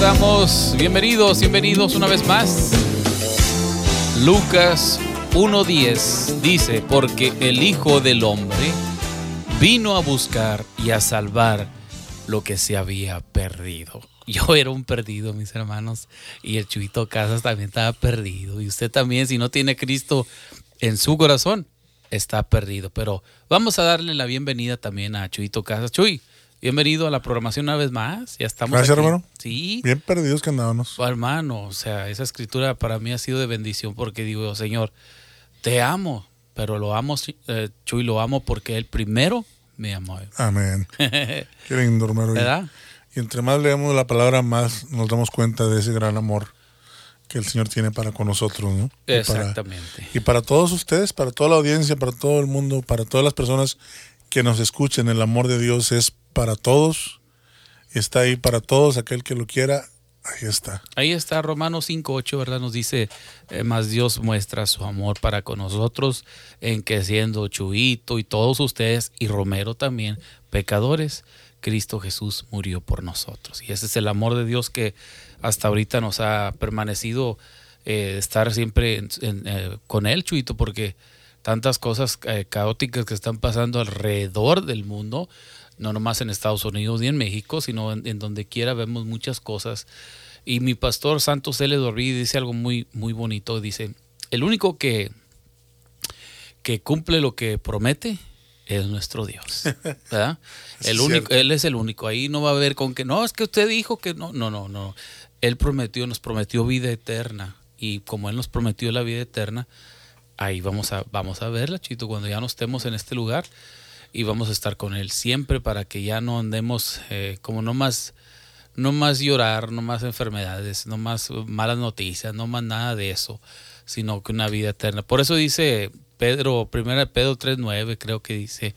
estamos. Bienvenidos, bienvenidos una vez más. Lucas 1.10 dice, porque el Hijo del Hombre vino a buscar y a salvar lo que se había perdido. Yo era un perdido, mis hermanos, y el Chuito Casas también estaba perdido. Y usted también, si no tiene Cristo en su corazón, está perdido. Pero vamos a darle la bienvenida también a Chuito Casas. Chuy, bienvenido a la programación una vez más. Ya estamos. Gracias, aquí. hermano. Sí. Bien perdidos que andábamos. Oh, hermano, o sea, esa escritura para mí ha sido de bendición porque digo, Señor, te amo, pero lo amo, eh, Chuy, lo amo porque Él primero me amó. Amén. Qué lindo, hermano. ¿Verdad? Y entre más leemos la palabra, más nos damos cuenta de ese gran amor que el Señor tiene para con nosotros, ¿no? Y para- Exactamente. Y para todos ustedes, para toda la audiencia, para todo el mundo, para todas las personas que nos escuchen, el amor de Dios es para todos. Está ahí para todos, aquel que lo quiera, ahí está. Ahí está Romanos 5.8, ¿verdad? Nos dice, eh, más Dios muestra su amor para con nosotros en que siendo Chuito y todos ustedes y Romero también, pecadores, Cristo Jesús murió por nosotros. Y ese es el amor de Dios que hasta ahorita nos ha permanecido eh, estar siempre eh, con Él, Chuito, porque tantas cosas eh, caóticas que están pasando alrededor del mundo, no nomás en Estados Unidos ni en México, sino en, en donde quiera vemos muchas cosas. Y mi pastor Santos L. Dorrí dice algo muy, muy bonito. Dice, el único que, que cumple lo que promete es nuestro Dios. El único, cierto. él es el único. Ahí no va a haber con que, no, es que usted dijo que no. No, no, no. Él prometió, nos prometió vida eterna. Y como Él nos prometió la vida eterna, ahí vamos a, vamos a verla, Chito, cuando ya no estemos en este lugar. Y vamos a estar con Él siempre para que ya no andemos eh, como no más, no más llorar, no más enfermedades, no más malas noticias, no más nada de eso, sino que una vida eterna. Por eso dice Pedro, primera Pedro 3.9, creo que dice,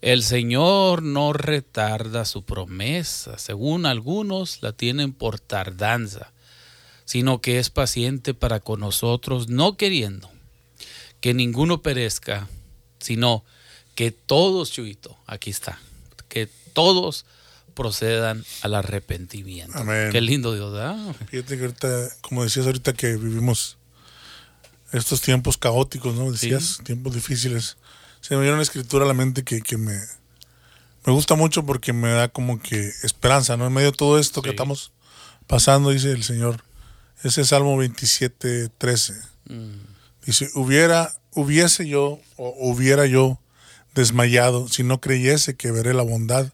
el Señor no retarda su promesa, según algunos la tienen por tardanza, sino que es paciente para con nosotros, no queriendo que ninguno perezca, sino que todos, Chuito, aquí está, que todos procedan al arrepentimiento. Amén. Qué lindo Dios, ¿verdad? Fíjate que ahorita, como decías ahorita que vivimos estos tiempos caóticos, ¿no? Decías, tiempos difíciles. Se me viene una escritura a la mente que, que me, me gusta mucho porque me da como que esperanza, ¿no? En medio de todo esto que estamos pasando, dice el Señor. Ese es Salmo 27, 13. Mm, Dice, hubiera, hubiese yo, o hubiera yo desmayado si no creyese que veré la bondad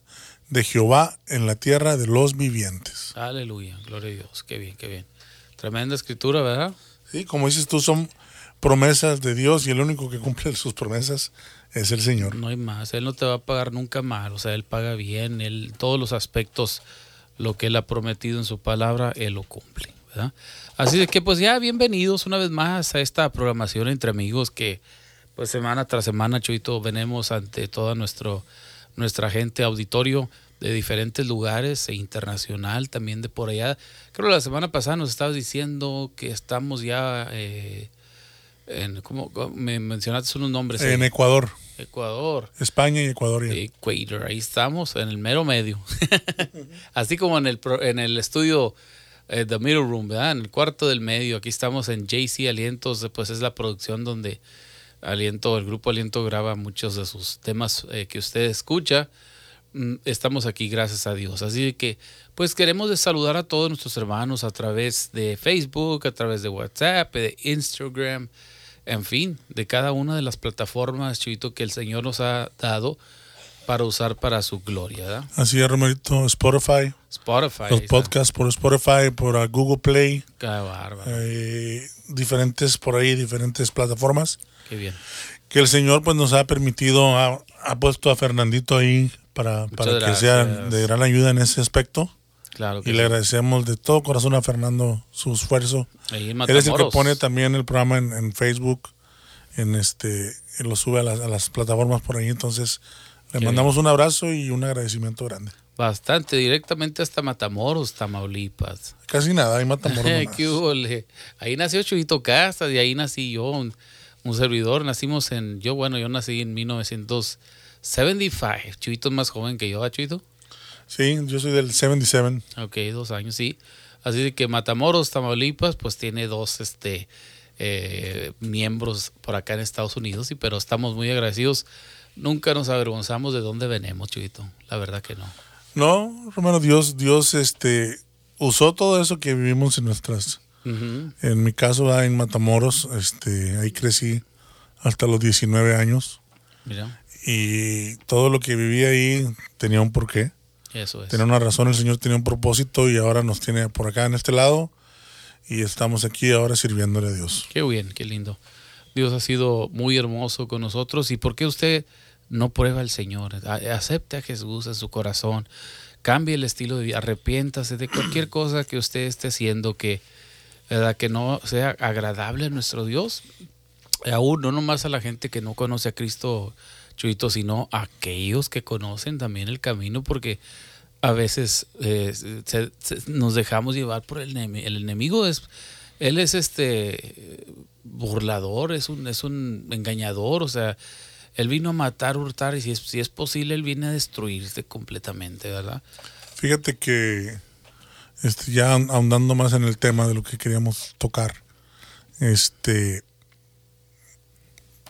de Jehová en la tierra de los vivientes. aleluya, gloria a Dios, qué bien, qué bien. Tremenda escritura, ¿verdad? Sí, como dices tú, son promesas de Dios y el único que cumple sus promesas es el Señor. No hay más, Él no te va a pagar nunca mal, o sea, Él paga bien, Él, todos los aspectos, lo que Él ha prometido en su palabra, Él lo cumple, ¿verdad? Así que pues ya bienvenidos una vez más a esta programación entre amigos que pues semana tras semana, Chuito, venimos ante toda nuestro, nuestra gente auditorio de diferentes lugares e internacional también de por allá. Creo que la semana pasada nos estabas diciendo que estamos ya eh, en, ¿cómo, me mencionaste unos nombres? ahí? En Ecuador, Ecuador. España y Ecuador. ya. Ecuador, ahí estamos, en el mero medio. Así como en el, en el estudio eh, The Middle Room, ¿verdad? En el cuarto del medio. Aquí estamos en JC Alientos, pues es la producción donde Aliento, el grupo Aliento graba muchos de sus temas eh, que usted escucha. Mm, Estamos aquí, gracias a Dios. Así que, pues queremos saludar a todos nuestros hermanos a través de Facebook, a través de WhatsApp, de Instagram, en fin, de cada una de las plataformas, Chuito, que el Señor nos ha dado para usar para su gloria, ¿verdad? Así es, Romerito, Spotify, Spotify. los podcasts por Spotify, por uh, Google Play, Qué bárbaro, eh, diferentes por ahí, diferentes plataformas. qué bien. Que el Señor pues nos ha permitido, ha, ha puesto a Fernandito ahí para, para que sea de gran ayuda en ese aspecto. Claro que Y le agradecemos de todo corazón a Fernando su esfuerzo. Él es el que pone también el programa en, en Facebook, en este, y lo sube a las, a las plataformas por ahí. Entonces, le Qué mandamos un abrazo y un agradecimiento grande. Bastante, directamente hasta Matamoros, Tamaulipas. Casi nada, ahí Matamoros. ¿Qué? Ahí nació Chuyito Casas y ahí nací yo, un, un servidor. Nacimos en, yo bueno, yo nací en 1975. Chuyito es más joven que yo, ¿ah, Chuyito? Sí, yo soy del 77. Ok, dos años, sí. Así que Matamoros, Tamaulipas, pues tiene dos este, eh, miembros por acá en Estados Unidos, y, pero estamos muy agradecidos. Nunca nos avergonzamos de dónde venimos, Chuyito. La verdad que no. No, hermano, Dios, Dios este, usó todo eso que vivimos en nuestras... En mi caso, en Matamoros, este, ahí crecí hasta los 19 años. Mira. Y todo lo que viví ahí tenía un porqué. Eso es. Tenía una razón, el Señor tenía un propósito y ahora nos tiene por acá en este lado y estamos aquí ahora sirviéndole a Dios. Qué bien, qué lindo. Dios ha sido muy hermoso con nosotros. ¿Y por qué usted no prueba al Señor? Acepte a Jesús en su corazón. Cambie el estilo de vida. Arrepiéntase de cualquier cosa que usted esté haciendo que, ¿verdad? que no sea agradable a nuestro Dios. Aún no nomás a la gente que no conoce a Cristo, Chuito, sino a aquellos que conocen también el camino, porque a veces eh, nos dejamos llevar por el enemigo. El enemigo es, él es este burlador, es un, es un engañador, o sea, él vino a matar, hurtar y si es, si es posible, él viene a destruirse completamente, ¿verdad? Fíjate que este, ya ahondando más en el tema de lo que queríamos tocar, este,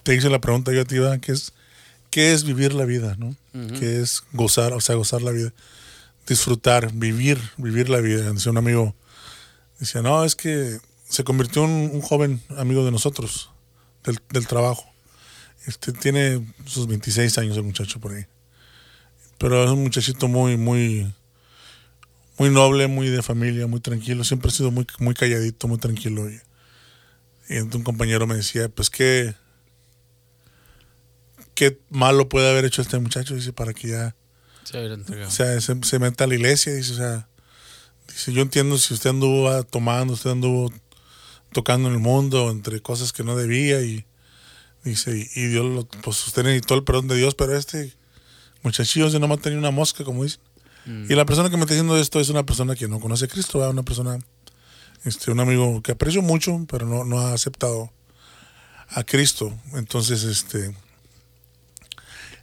te hice la pregunta yo a ti, ¿qué es, qué es vivir la vida? ¿no? ¿Qué es gozar, o sea, gozar la vida? Disfrutar, vivir, vivir la vida. Decía un amigo, decía, no, es que se convirtió en un, joven amigo de nosotros, del, del, trabajo. Este, tiene sus 26 años el muchacho por ahí. Pero es un muchachito muy, muy, muy noble, muy de familia, muy tranquilo. Siempre ha sido muy, muy calladito, muy tranquilo. Y, y un compañero me decía, pues que qué malo puede haber hecho este muchacho, dice, para que ya se, o sea, se, meta a la iglesia, dice, o sea, dice, yo entiendo si usted anduvo tomando, usted anduvo tocando en el mundo entre cosas que no debía y dice, y, Dios, pues usted necesitó el perdón de Dios, pero este muchachillo se no ha tenido una mosca, como dicen. Mm. Y la persona que me está diciendo esto es una persona que no conoce a Cristo, una persona, este, un amigo que aprecio mucho, pero no, no ha aceptado a Cristo. Entonces, este,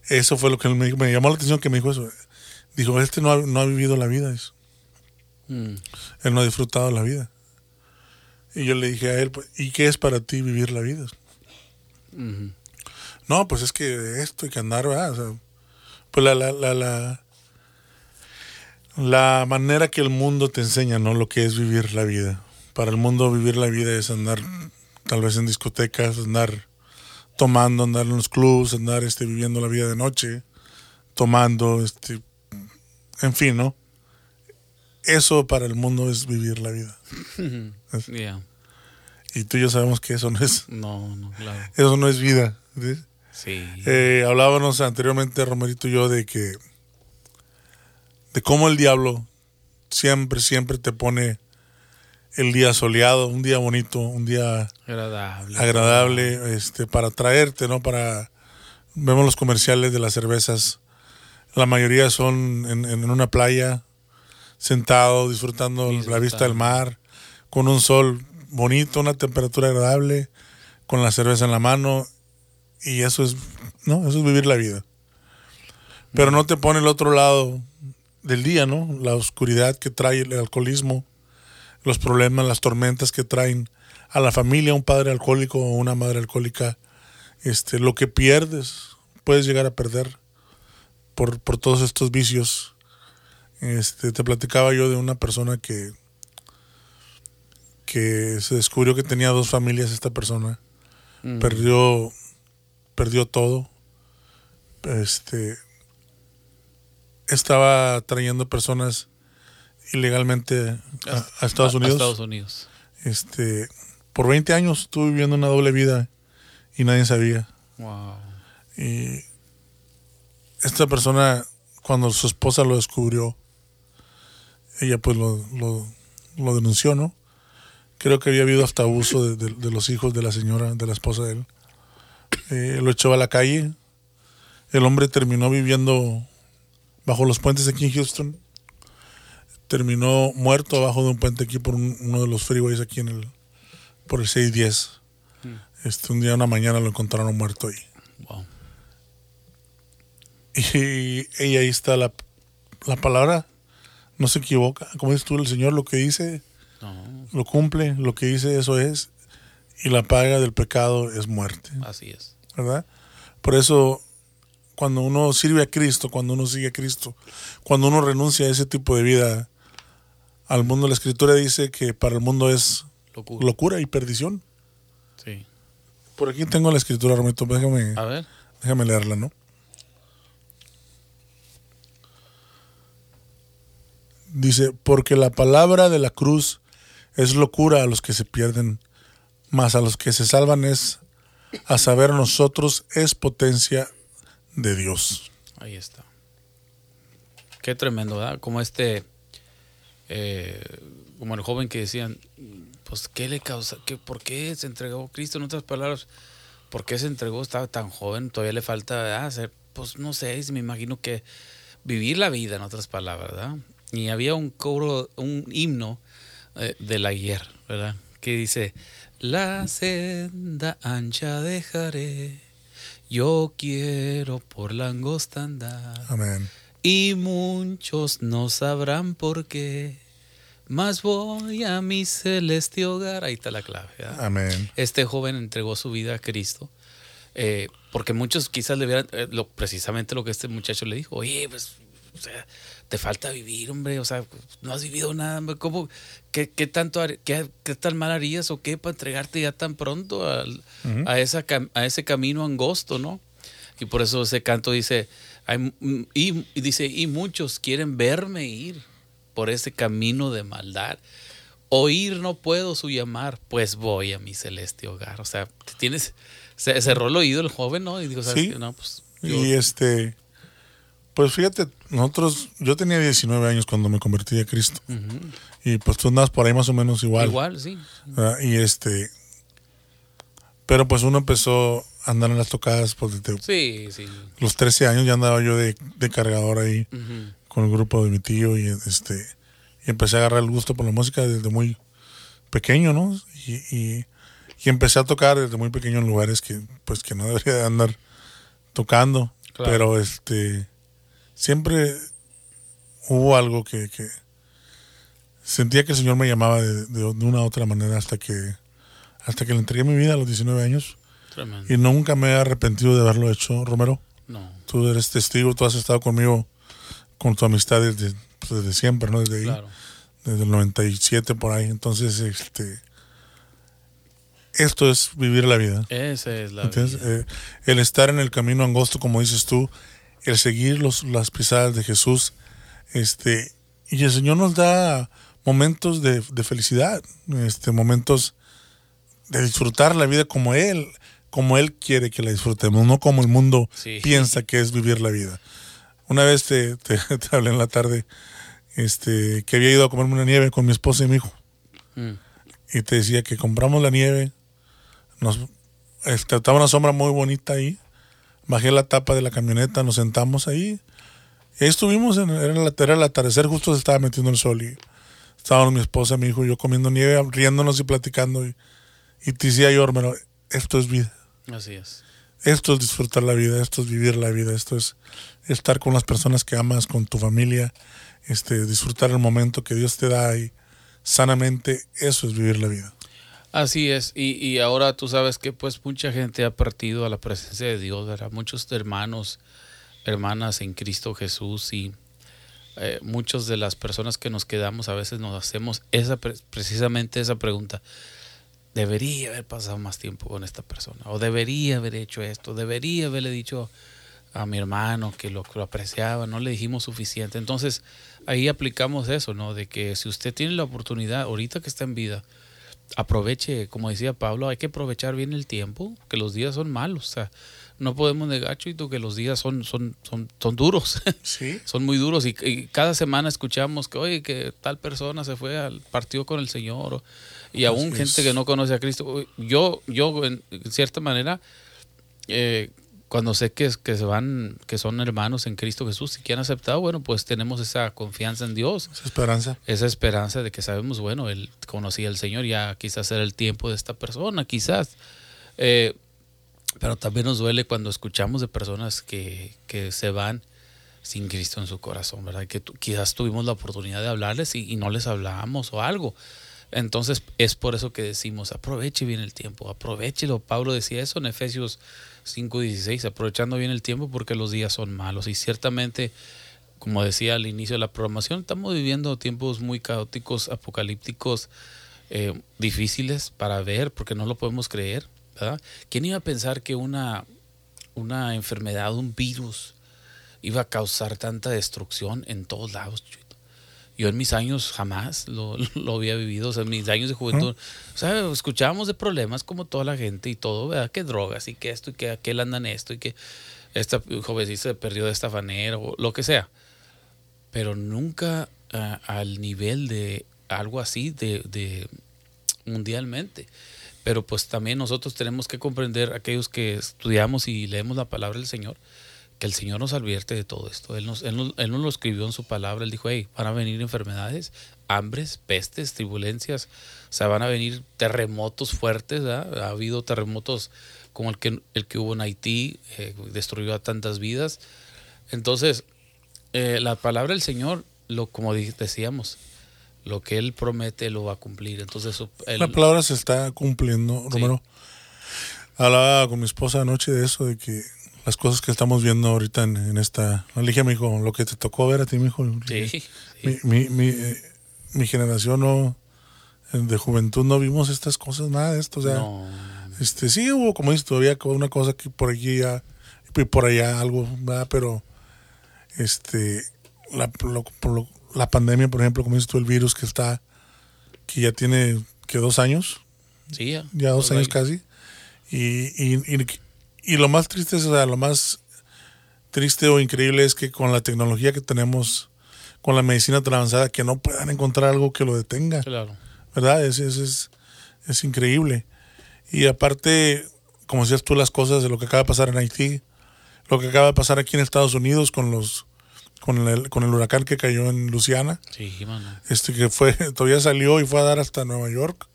eso fue lo que me, me llamó la atención que me dijo eso. Dijo, este no ha, no ha vivido la vida. Eso. Mm. Él no ha disfrutado la vida. Y yo le dije a él, pues, ¿y qué es para ti vivir la vida? No, pues es que esto hay que andar, ¿verdad? pues la, la, la, la, la manera que el mundo te enseña, ¿no? Lo que es vivir la vida. Para el mundo vivir la vida es andar tal vez en discotecas, andar tomando, andar en los clubs, andar este, viviendo la vida de noche, tomando, este, en fin, ¿no? Eso para el mundo es vivir la vida. Y tú y yo sabemos que eso no es. No, no, claro. Eso no es vida. Sí. Eh, hablábamos anteriormente, Romerito y yo, de que. de cómo el diablo siempre, siempre te pone el día soleado, un día bonito, un día agradable, agradable este, para traerte, ¿no? Para vemos los comerciales de las cervezas, la mayoría son en, una playa, sentado, disfrutando, la vista del mar, con un sol bonito, una temperatura agradable, con la cerveza en la mano, y eso es, ¿no? Eso es vivir la vida. Pero no te pone el otro lado del día, ¿no? La oscuridad que trae el alcoholismo, los problemas, las tormentas que traen a la familia, un padre alcohólico o una madre alcohólica, este, lo que pierdes, puedes llegar a perder por, por todos estos vicios. Este, te platicaba yo de una persona que, que se descubrió que tenía dos familias esta persona. Mm. Perdió, perdió todo. Este, estaba trayendo personas ilegalmente a, Estados Unidos. Estados Unidos. Este, por 20 años estuve viviendo una doble vida y nadie sabía. Wow. Y esta persona, cuando su esposa lo descubrió, ella pues lo, lo, denunció, ¿no? Creo que había habido hasta abuso de, los hijos de la señora, de la esposa de él. Eh, lo echó a la calle. El hombre terminó viviendo bajo los puentes aquí en Houston terminó muerto abajo de un puente aquí por uno de los freeways aquí en el por el 610. Mm. Este un día una mañana lo encontraron muerto ahí. Wow. Y, ahí está la, la palabra no se equivoca. Como dices tú, el Señor lo que dice Lo cumple, lo que dice eso es, y la paga del pecado es muerte. Así es. ¿Verdad? Por eso, cuando uno sirve a Cristo, cuando uno sigue a Cristo, cuando uno renuncia a ese tipo de vida al mundo, la Escritura dice que para el mundo es Locura. locura y perdición. Sí. Por aquí tengo la Escritura, Romito, déjame, A ver. déjame leerla, ¿no? Dice, porque la palabra de la cruz es locura a los que se pierden, mas a los que se salvan es, a saber nosotros, es potencia de Dios. Ahí está. Qué tremendo, ¿verdad? Como este, eh, como el joven que decían, pues, ¿qué le causa? ¿Qué, ¿Por qué se entregó Cristo? En otras palabras, ¿por qué se entregó? Estaba tan joven, todavía le falta hacer, pues, no sé, me imagino que vivir la vida, en otras palabras, ¿verdad? Y había un coro, un himno eh, de la guerra, ¿verdad? Que dice, la senda ancha dejaré, yo quiero por la angosta andar. Amén. Y muchos no sabrán por qué, mas voy a mi celeste hogar. Ahí está la clave. ¿verdad? Amén. Este joven entregó su vida a Cristo. eh, porque muchos quizás le vieran eh, lo, precisamente lo que este muchacho le dijo. Oye, pues, o sea, te falta vivir, hombre. O sea, no has vivido nada. hombre. ¿Cómo, qué, qué tanto, qué, qué tan mal harías o qué para entregarte ya tan pronto al- a, esa, a ese camino angosto, ¿no? Y por eso ese canto dice, hay y, y dice, y muchos quieren verme ir por ese camino de maldad. Oír no puedo su llamar, pues voy a mi celeste hogar. O sea, tienes, se cerró el oído el joven, ¿no? Y ¿sabes Sí. No, pues yo- Y este, pues fíjate, nosotros, yo tenía 19 años cuando me convertí a Cristo. Y pues tú andas por ahí más o menos igual. igual, sí. ¿verdad? Y este, pero pues uno empezó a andar en las tocadas, Sí, sí. los 13 años ya andaba yo de, de cargador ahí con el grupo de mi tío y este, y empecé a agarrar el gusto por la música desde muy pequeño, ¿no? Y, y, y empecé a tocar desde muy pequeño en lugares que pues que no debería de andar tocando, Claro. pero este, siempre hubo algo que, que sentía que el Señor me llamaba de, de una u otra manera hasta que hasta que le entregué mi vida a los 19 años Tremendo. y nunca me he arrepentido de haberlo hecho, Romero. No, Tú eres testigo, tú has estado conmigo con tu amistad desde, pues, desde siempre, ¿no? Desde ahí, claro. desde el 97 por ahí. Entonces, este esto es vivir la vida. Esa es la vida. Eh, el estar en el camino angosto, como dices tú, el seguir los, las pisadas de Jesús, este, y el Señor nos da momentos de, de felicidad, este, momentos de disfrutar la vida como Él, como Él quiere que la disfrutemos, no como el mundo Sí. piensa que es vivir la vida. Una vez te, te, te hablé en la tarde este, que había ido a comerme una nieve con mi esposa y mi hijo Mm. y te decía que compramos la nieve, nos este, estaba una sombra muy bonita ahí, bajé la tapa de la camioneta, nos sentamos ahí, y ahí estuvimos, en, era, el, era el atardecer, justo se estaba metiendo el sol y estábamos mi esposa, mi hijo y yo comiendo nieve, riéndonos y platicando y, y te decía yo, hermano, esto es vida, Así es. esto es disfrutar la vida, esto es vivir la vida, esto es estar con las personas que amas, con tu familia, este, disfrutar el momento que Dios te da y sanamente, eso es vivir la vida. Así es, y, y ahora tú sabes que pues mucha gente ha partido a la presencia de Dios, ¿verdad? Muchos hermanos, hermanas en Cristo Jesús y eh, muchas de las personas que nos quedamos a veces nos hacemos esa pre- precisamente esa pregunta. Debería haber pasado más tiempo con esta persona, o debería haber hecho esto, debería haberle dicho a mi hermano que lo, que lo apreciaba, no le dijimos suficiente. Entonces ahí aplicamos eso, ¿no? De que si usted tiene la oportunidad, ahorita que está en vida, aproveche, como decía Pablo, hay que aprovechar bien el tiempo, que los días son malos, o sea, no podemos negar, Chuito, que los días son, son, son, son duros, Sí. son muy duros y, y cada semana escuchamos que, oye, que tal persona se fue al partido con el Señor, o- y aún gente que no conoce a Cristo. Yo, yo en cierta manera, eh, cuando sé que, es- que se van, que son hermanos en Cristo Jesús y que han aceptado, bueno, pues tenemos esa confianza en Dios Esa esperanza. esa esperanza de que sabemos, bueno, él conocía al Señor, ya quizás era el tiempo de esta persona, quizás. Eh, pero también nos duele cuando escuchamos de personas que, que se van sin Cristo en su corazón, ¿verdad? Que tu- quizás tuvimos la oportunidad de hablarles y, y no les hablábamos o algo. Entonces es por eso que decimos, aproveche bien el tiempo, aprovechelo. Pablo decía eso en Efesios 5:16, aprovechando bien el tiempo porque los días son malos. Y ciertamente, como decía al inicio de la programación, estamos viviendo tiempos muy caóticos, apocalípticos, eh, difíciles para ver porque no lo podemos creer. ¿Quién iba a pensar que una, una enfermedad, un virus, iba a causar tanta destrucción en todos lados? Yo en mis años jamás lo, había vivido, o sea, en mis años de juventud. O sea, escuchábamos de problemas como toda la gente y todo, ¿verdad? Que drogas y que esto y que aquel andan esto y que esta jovencita se perdió de esta manera o lo que sea. Pero nunca al nivel de algo así de, de mundialmente. Pero pues también nosotros tenemos que comprender, aquellos que estudiamos y leemos la palabra del Señor, que el Señor nos advierte de todo esto. Él nos, él, nos, lo escribió en su palabra. Él dijo, hey, van a venir enfermedades, hambres, pestes, turbulencias. O sea, van a venir terremotos fuertes. Ha habido terremotos como el que, el que hubo en Haití, eh, destruyó a tantas vidas. Entonces, eh, la palabra del Señor, lo, como decíamos, lo que Él promete lo va a cumplir. Entonces, la palabra se está cumpliendo, Romero. Hablaba con mi esposa anoche de eso, de que las cosas que estamos viendo ahorita en, esta. Le dije a mi hijo, lo que te tocó ver a ti, mi hijo. Sí, Mi, mi, eh, mi, generación no, de juventud no vimos estas cosas, nada de esto. O sea, este, sí hubo, como dices, todavía una cosa que por aquí ya, y por allá algo, ¿verdad? pero este, la, la pandemia, por ejemplo, como dices tú, el virus que está, que ya tiene, que dos años. Sí, ya. Ya dos años casi. Y, y, y, y lo más triste es, o sea, lo más triste o increíble es que con la tecnología que tenemos, con la medicina tan avanzada, que no puedan encontrar algo que lo detenga. Claro. ¿Verdad? Es, es, es, increíble. Y aparte, como decías tú, las cosas de lo que acaba de pasar en Haití, lo que acaba de pasar aquí en Estados Unidos con los con el, con el huracán que cayó en Luciana. Sí, Este que fue, todavía salió y fue a dar hasta Nueva York,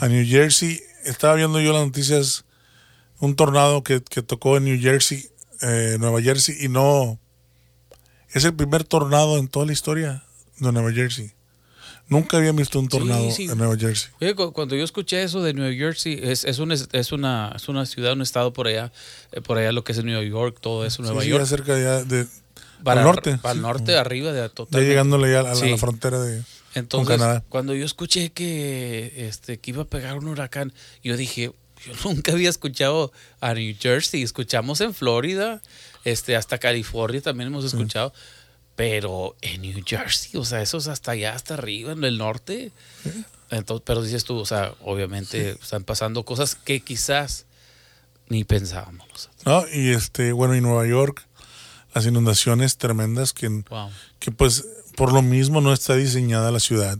a New Jersey. Estaba viendo yo las noticias un tornado que, tocó en New Jersey, eh, Nueva Jersey, y no. Es el primer tornado en toda la historia de Nueva Jersey. Nunca había visto un tornado en Nueva Jersey. cuando yo escuché eso de New Jersey, es, es, una, es, una, es una ciudad, un estado por allá, eh, por allá lo que es New York, todo eso, Nueva York. Sí, cerca de, para el norte. Para el norte, arriba de total. Ya llegándole ya a la, frontera de Entonces, Canadá. cuando yo escuché que, este, que iba a pegar un huracán, yo dije, yo nunca había escuchado a New Jersey, escuchamos en Florida, este, hasta California también hemos escuchado, pero en New Jersey, o sea, eso es hasta allá, hasta arriba, en el norte. Entonces, pero dices tú, o sea, obviamente están pasando cosas que quizás ni pensábamos. No, y este, bueno, y Nueva York, las inundaciones tremendas que, que pues por lo mismo no está diseñada la ciudad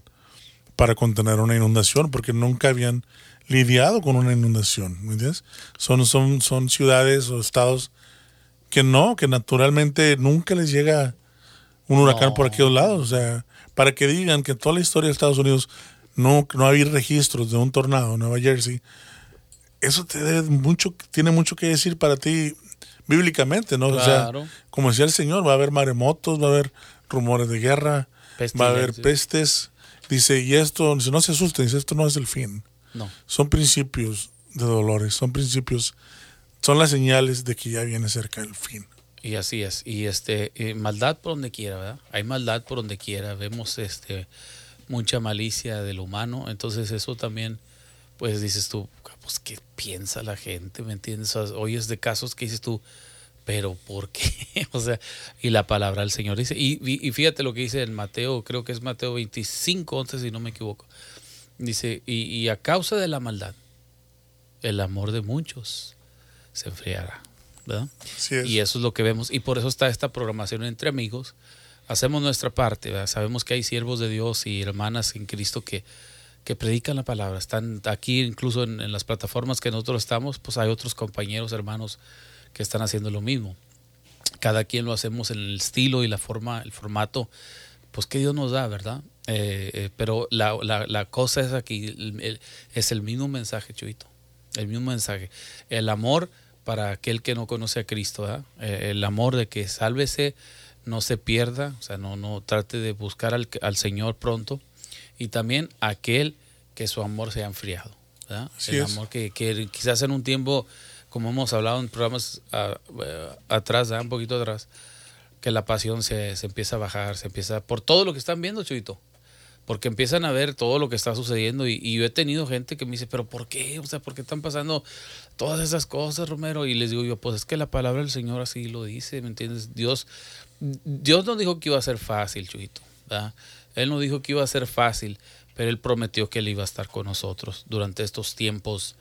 para contener una inundación, porque nunca habían lidiado con una inundación, ¿me entiendes? Son, son, son ciudades o estados que no, que naturalmente nunca les llega un huracán por aquellos lados. O sea, para que digan que toda la historia de Estados Unidos no, no hay registros de un tornado en Nueva Jersey, eso te debe mucho, tiene mucho que decir para ti bíblicamente, ¿no? O sea, como decía el Señor, va a haber maremotos, va a haber rumores de guerra, va a haber pestes. Dice, y esto, no se asusten, dice, esto no es el fin. No. Son principios de dolores, son principios, son las señales de que ya viene cerca el fin. Y así es. Y este, eh, maldad por donde quiera, ¿verdad? Hay maldad por donde quiera. Vemos este mucha malicia del humano. Entonces eso también, pues dices tú, pues qué piensa la gente, ¿me entiendes? oyes de casos que dices tú, pero ¿por qué? o sea, y la palabra del Señor dice, y, y, fíjate lo que dice en Mateo, creo que es Mateo 25, 11, si no me equivoco. Dice, y, a causa de la maldad, el amor de muchos se enfriará. ¿verdad? Y eso es lo que vemos. Y por eso está esta programación entre amigos. Hacemos nuestra parte. ¿verdad? Sabemos que hay siervos de Dios y hermanas en Cristo que, que predican la palabra. Están aquí, incluso en, las plataformas que nosotros estamos, pues hay otros compañeros, hermanos que están haciendo lo mismo. Cada quien lo hacemos en el estilo y la forma, el formato, pues que Dios nos da, ¿verdad? Eh, eh, pero la, la, cosa es aquí, es el mismo mensaje, Chuito, el mismo mensaje. El amor para aquel que no conoce a Cristo, eh, el amor de que sálvese, no se pierda, o sea, no, no trate de buscar al, al Señor pronto, y también aquel que su amor se ha enfriado. el amor que, quizás en un tiempo, como hemos hablado en programas ah, eh, atrás, un poquito atrás, que la pasión se, se, empieza a bajar, se empieza por todo lo que están viendo, Chuito porque empiezan a ver todo lo que está sucediendo y, yo he tenido gente que me dice, pero ¿por qué? O sea, ¿por qué están pasando todas esas cosas, Romero? Y les digo yo, pues es que la palabra del Señor así lo dice, ¿me entiendes? Dios, Dios no dijo que iba a ser fácil, Chuito, ¿verdad? Él no dijo que iba a ser fácil, pero Él prometió que Él iba a estar con nosotros durante estos tiempos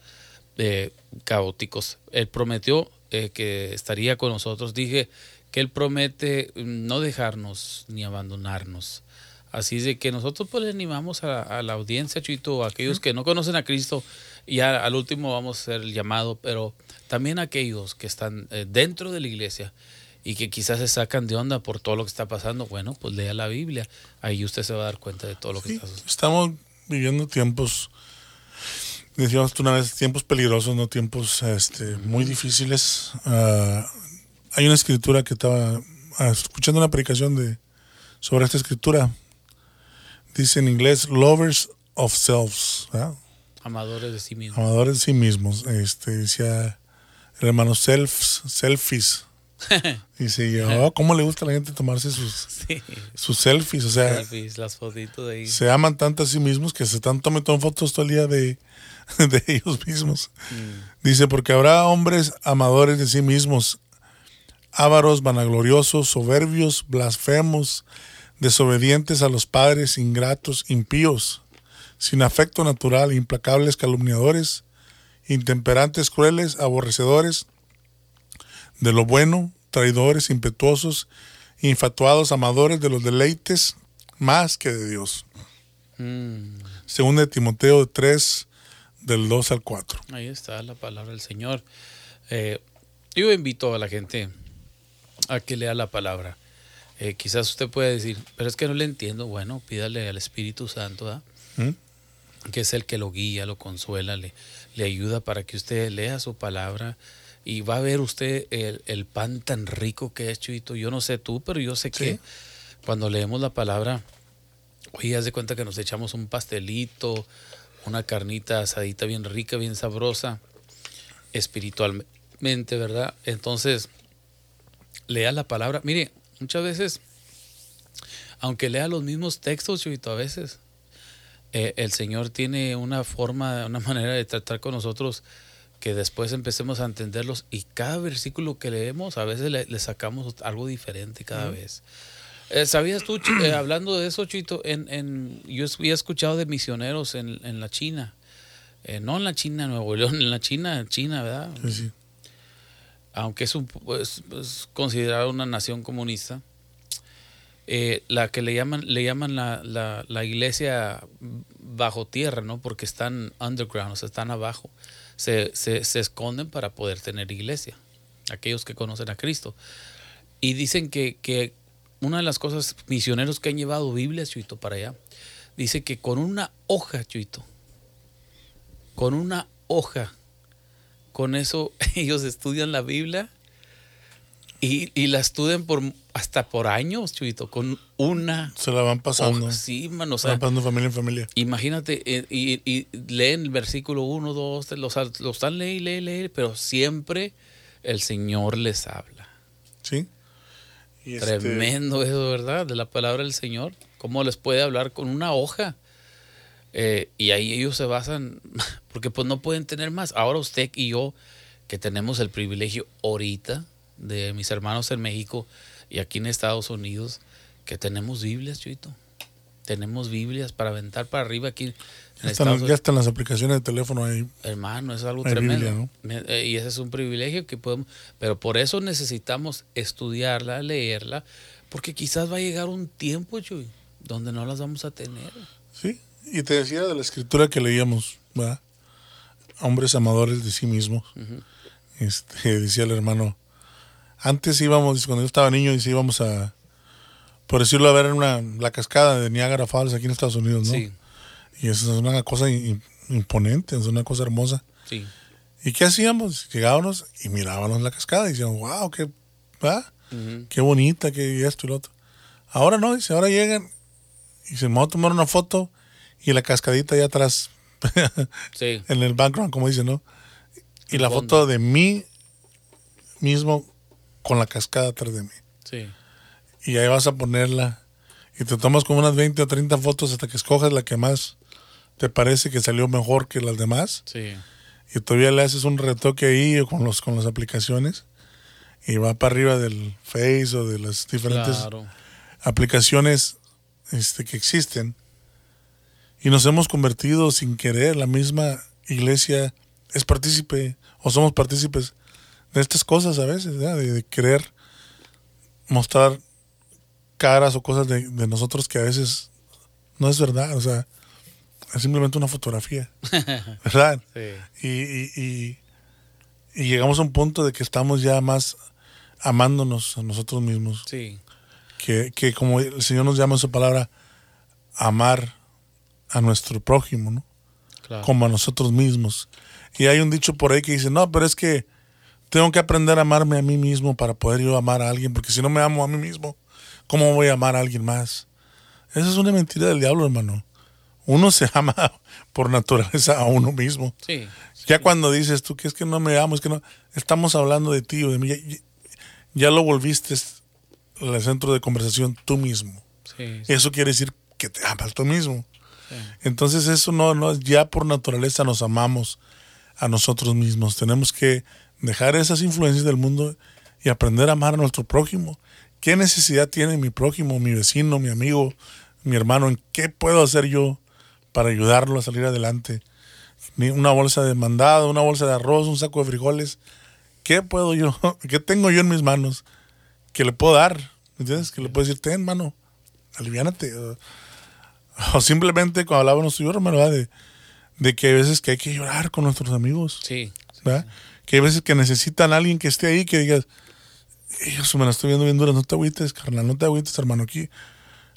eh, caóticos. Él prometió eh, que estaría con nosotros. Dije que Él promete no dejarnos ni abandonarnos. Así de que nosotros pues le animamos a, la audiencia, Chito, a aquellos que no conocen a Cristo, y al último vamos a hacer el llamado, pero también a aquellos que están eh, dentro de la iglesia y que quizás se sacan de onda por todo lo que está pasando, bueno, pues lea la Biblia, ahí usted se va a dar cuenta de todo lo que está sucediendo. Estamos viviendo tiempos, decíamos una vez, tiempos peligrosos, no tiempos este, muy difíciles. Ah, hay una escritura que estaba ah, escuchando una predicación de sobre esta escritura dice en inglés lovers of selves, amadores de sí mismos. Amadores de sí mismos. Este decía el hermano selfs, selfies. Dice yo, oh, ¿cómo le gusta a la gente tomarse sus, sus selfies? O sea, las fotitos de ahí. Se aman tanto a sí mismos que se están tomando fotos todo el día de, de ellos mismos. Mm. Dice, porque habrá hombres amadores de sí mismos, ávaros, vanagloriosos, soberbios, blasfemos, desobedientes a los padres, ingratos, impíos, sin afecto natural, implacables, calumniadores, intemperantes, crueles, aborrecedores de lo bueno, traidores, impetuosos, infatuados, amadores de los deleites más que de Dios. Mm. Según de Timoteo 3, del 2 al 4. Ahí está la palabra del Señor. Eh, yo invito a la gente a que lea la palabra. Eh, quizás usted puede decir, pero es que no le entiendo. Bueno, pídale al Espíritu Santo, ¿Mm? que es el que lo guía, lo consuela, le, le ayuda para que usted lea su palabra y va a ver usted el, pan tan rico que es, Chuito. Yo no sé tú, pero yo sé que cuando leemos la palabra, oye, haz de cuenta que nos echamos un pastelito, una carnita asadita bien rica, bien sabrosa, espiritualmente, ¿verdad? Entonces, lea la palabra. Mire, Muchas veces, aunque lea los mismos textos, Chubito, a veces eh, el Señor tiene una forma, una manera de tratar con nosotros que después empecemos a entenderlos y cada versículo que leemos a veces le, sacamos algo diferente cada vez. Eh, ¿Sabías tú, eh, hablando de eso, Chito, en, en, yo había escuchado de misioneros en, en la China, no en la China, Nuevo León, en la China, China, ¿verdad? Sí, sí aunque es, un, considerada una nación comunista, eh, la que le llaman, le llaman la, la, iglesia bajo tierra, ¿no? Porque están underground, o sea, están abajo. Se, se, se, esconden para poder tener iglesia, aquellos que conocen a Cristo. Y dicen que, que una de las cosas, misioneros que han llevado Biblia, Chuito, para allá, dice que con una hoja, Chuito, con una hoja con eso ellos estudian la Biblia y, la estudian por hasta por años, Chuito, con una... Se la van pasando. sí, mano. Se van pasando familia en familia. Imagínate, eh, y, leen el versículo 1, 2, 3, los, los están leyendo, leen, leen, pero siempre el Señor les habla. Sí. Este Tremendo eso, ¿verdad? De la palabra del Señor. ¿Cómo les puede hablar con una hoja? Eh, y ahí ellos se basan, porque pues no pueden tener más. Ahora usted y yo, que tenemos el privilegio ahorita de mis hermanos en México y aquí en Estados Unidos, que tenemos Biblias, Chuito. Tenemos Biblias para aventar para arriba aquí. ya, están, ya están las aplicaciones de teléfono ahí. Hermano, es algo tremendo. Eh, y ese es un privilegio que podemos. Pero por eso necesitamos estudiarla, leerla, porque quizás va a llegar un tiempo, Chuy, donde no las vamos a tener. Sí, y te decía de la escritura que leíamos, ¿verdad? Hombres amadores de sí mismos. este, decía el hermano. Antes íbamos, cuando yo estaba niño, dice, íbamos a, por decirlo, a ver una, la cascada de Niagara Falls aquí en Estados Unidos, ¿no? Sí. Y eso es una cosa imponente, es una cosa hermosa. Sí. ¿Y qué hacíamos? Llegábamos y mirábamos la cascada y decíamos, wow, qué, ¿va? qué bonita, qué esto y lo otro. Ahora no, dice, ahora llegan y se me va a tomar una foto y la cascadita allá atrás Sí. en el background, como dicen, ¿no? Y la fondo. foto de mí mismo con la cascada atrás de mí. Sí. Y ahí vas a ponerla y te tomas como unas 20 o 30 fotos hasta que escojas la que más te parece que salió mejor que las demás. Sí. Y todavía le haces un retoque ahí con, los, con las aplicaciones y va para arriba del Face o de las diferentes Claro. aplicaciones este, que existen. Y nos hemos convertido sin querer, la misma iglesia es partícipe o somos partícipes de estas cosas a veces, de, de querer mostrar caras o cosas de, de nosotros que a veces no es verdad, o sea, es simplemente una fotografía, ¿verdad? Sí. Y, y, y- y llegamos a un punto de que estamos ya más amándonos a nosotros mismos Sí. que, que como el Señor nos llama en su palabra, amar a nuestro prójimo, ¿no? Claro. Como a nosotros mismos. Y hay un dicho por ahí que dice, no, pero es que tengo que aprender a amarme a mí mismo para poder yo amar a alguien, porque si no me amo a mí mismo, ¿cómo voy a amar a alguien más? Esa es una mentira del diablo, hermano. Uno se ama por naturaleza a uno mismo. Sí. Ya cuando dices tú que es que no me amo, es que no, estamos hablando de ti o de mí, ya, ya- lo volviste el centro de conversación tú mismo. Sí. Eso quiere decir que te amas tú mismo. Entonces eso no, no, ya por naturaleza nos amamos a nosotros mismos. Tenemos que dejar esas influencias del mundo y aprender a amar a nuestro prójimo. ¿Qué necesidad tiene mi prójimo, mi vecino, mi amigo, mi hermano? ¿En qué puedo hacer yo para ayudarlo a salir adelante? Una bolsa de mandado, una bolsa de arroz, un saco de frijoles. ¿Qué puedo yo? ¿Qué tengo yo en mis manos que le puedo dar? ¿Me entiendes? Que le puedo decir, ten, mano, aliviánate. O- simplemente cuando hablábamos yo, hermano, ¿verdad? de, de que hay veces que hay que llorar con nuestros amigos, Sí. ¿verdad? Que hay veces que necesitan a alguien que esté ahí, que digas, Dios, me la estoy viendo bien dura, no te agüites, carnal, no te agüites, hermano, aquí,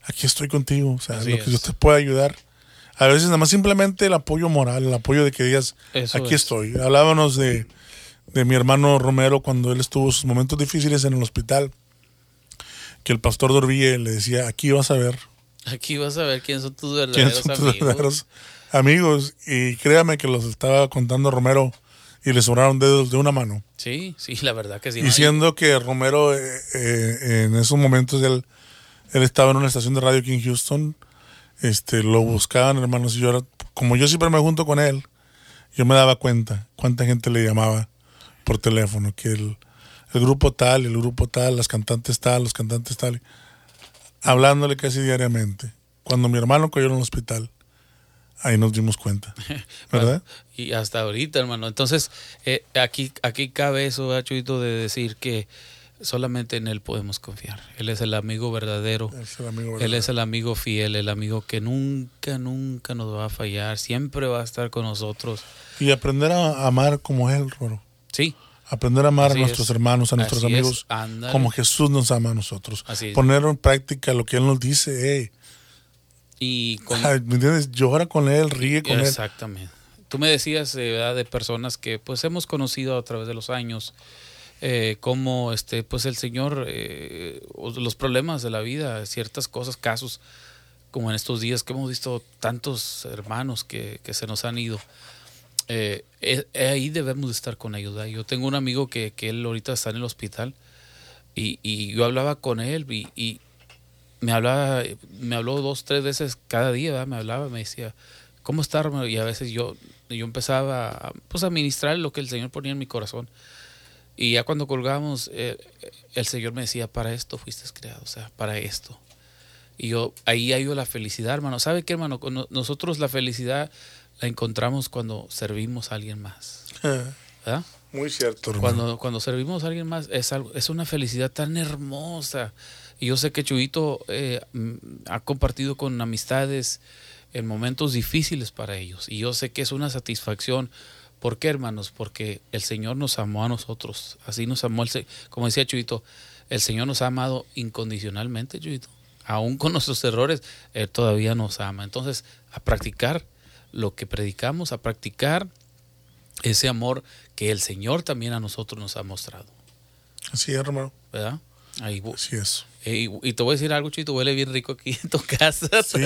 aquí estoy contigo, o sea, Así lo que yo te pueda ayudar. A veces nada más simplemente el apoyo moral, el apoyo de que digas, Eso aquí es. estoy. Hablábamos de, de mi hermano Romero cuando él estuvo sus momentos difíciles en el hospital, que el pastor Dorville le decía, aquí vas a ver Aquí vas a ver quiénes son tus verdaderos son tus amigos. verdaderos amigos. Y créame que los estaba contando Romero y le sobraron dedos de una mano. Sí, sí, la verdad que sí. siendo que Romero eh, eh, en esos momentos él, él estaba en una estación de radio aquí en Houston, este, lo buscaban hermanos y yo era- como yo siempre me junto con él, yo me daba cuenta cuánta gente le llamaba por teléfono, que el, el grupo tal, el grupo tal, las cantantes tal, los cantantes tal, hablándole casi diariamente. Cuando mi hermano cayó en el hospital, ahí nos dimos cuenta, ¿verdad? Y hasta ahorita, hermano. Entonces, eh, aquí, aquí cabe eso, ¿verdad, Chuyito, de decir que solamente en Él podemos confiar. Él es el amigo verdadero. Es el amigo Él verdadero. es el amigo fiel, el amigo que nunca, nunca nos va a fallar. Siempre va a estar con nosotros. Y aprender a amar como él, Roro. Sí, Aprender a amar Así a nuestros es. hermanos, a nuestros Así amigos, como Jesús nos ama a nosotros. Así. Poner en práctica lo que Él nos dice. Hey, y con, ¿Me entiendes? Llora con Él, ríe con Él. Exactamente. Tú me decías eh, ¿verdad? de personas que pues hemos conocido a través de los años eh, cómo este pues el Señor eh, los problemas de la vida, ciertas cosas, casos como en estos días que hemos visto tantos hermanos que, que se nos han ido. Eh, eh, ahí debemos de estar con. ¿verdad? Yo tengo un amigo que, que él ahorita está en el hospital y, y yo hablaba con él y, y me hablaba, me habló dos, tres veces cada día, ¿verdad? me hablaba, me decía, ¿cómo está, hermano? Y a veces yo, yo empezaba a, pues, a ministrar lo que el Señor ponía en mi corazón. Y ya cuando colgamos, eh, el Señor me decía, para esto fuiste creado, o sea, para esto. Y yo, ahí ha ido la felicidad, hermano. ¿Sabe qué, hermano? Nosotros la felicidad la encontramos cuando servimos a alguien más, ¿verdad? Muy cierto, hermano. Cuando, cuando servimos a alguien más es algo, es una felicidad tan hermosa. Y yo sé que Chuyito eh, mm, ha compartido con amistades en momentos difíciles para ellos. Y yo sé que es una satisfacción. ¿Por qué, hermanos? Porque el Señor nos amó a nosotros. Así nos amó el Se- Como decía Chuyito, el Señor nos ha amado incondicionalmente, Chuyito. Aún con nuestros errores, Él todavía nos ama. Entonces, a practicar lo que predicamos, a practicar ese amor que el Señor también a nosotros nos ha mostrado, Así es, hermano. ¿verdad? Ahí, Así es. eh, y, y te voy a decir algo, Chito, huele bien rico aquí en tu casa. Sí.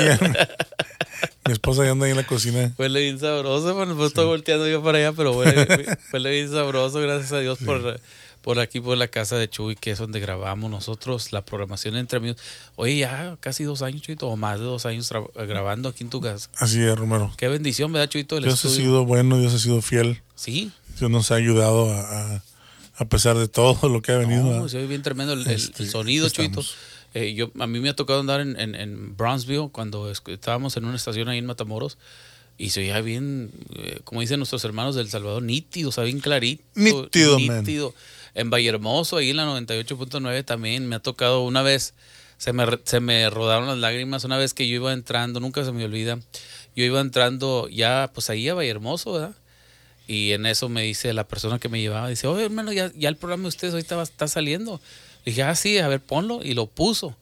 Mi esposa ya anda ahí en la cocina. Huele bien sabroso, bueno, pues estoy volteando yo para allá, pero huele, huele bien sabroso, gracias a Dios por, por aquí, por la casa de Chuy, que es donde grabamos nosotros la programación entre amigos. Oye, ya casi dos años, Chuito, o más de dos años grabando aquí en tu casa. Así es, Romero. Qué bendición, ¿verdad, Chuito? Dios ha sido bueno, Dios ha sido fiel. Sí. Dios nos ha ayudado a, a, pesar de todo lo que ha venido. No, se ve bien tremendo el, este, sonido, Chuito. Eh, yo, a mí me ha tocado andar en, en, en, Brownsville cuando estábamos en una estación ahí en Matamoros y se oía bien, eh, como dicen nuestros hermanos del Salvador, nítido, o sea, bien clarito. Nítido, nítido. En Vallehermoso, ahí en la 98.9 también me ha tocado una vez, se me, se me rodaron las lágrimas una vez que yo iba entrando, nunca se me olvida, yo iba entrando ya pues ahí a Vallehermoso, ¿verdad? Y en eso me dice la persona que me llevaba, dice, oye hermano, ya, ya el programa de ustedes ahorita está saliendo dije, ah, sí, a ver, ponlo. Y lo puso.